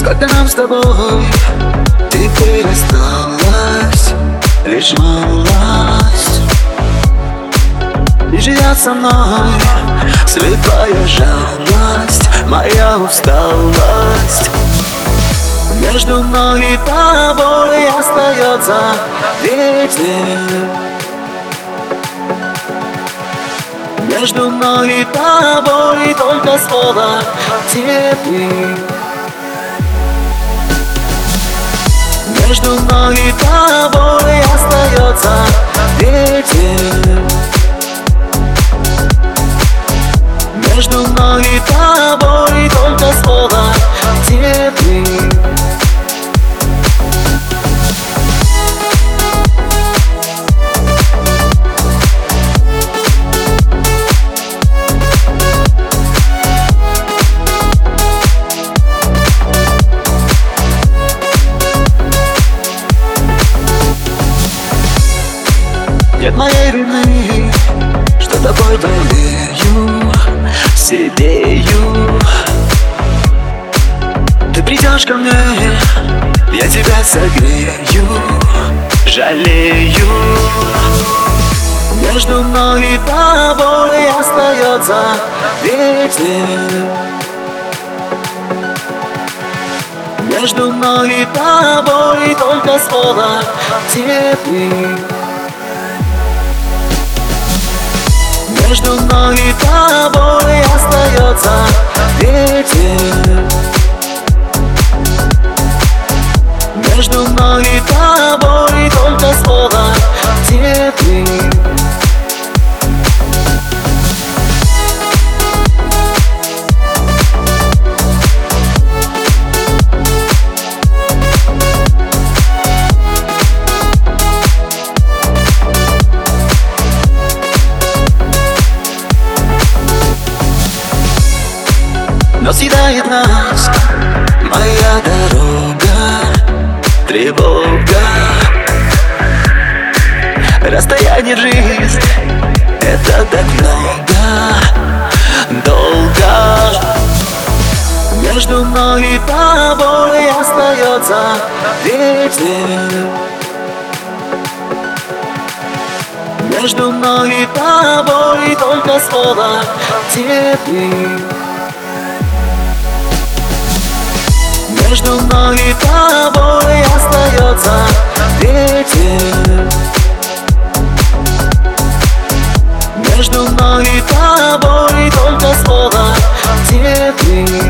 Сколько нам с тобой. Теперь осталось Лишь малость. Не живет со мной слепая жалость Моя усталость. Между мной и тобой остается ветер Между мной и тобой только слово теперь Между мной и тобой остается Нет моей вины, что тобой болею, сидею? Ты придешь ко мне, я тебя согрею, жалею. Между мной и тобой остается ветер Между мной и тобой только слово теперь Между мной и тобой остается ветер Между мной и тобой только слово теперь Но съедает нас моя дорога Тревога. Расстояние жизнь Это так много Долго. Между мной и тобой остается ветер Между мной и тобой только слово теперь Между мной и тобой остается ветер. Между мной и тобой только слово теперь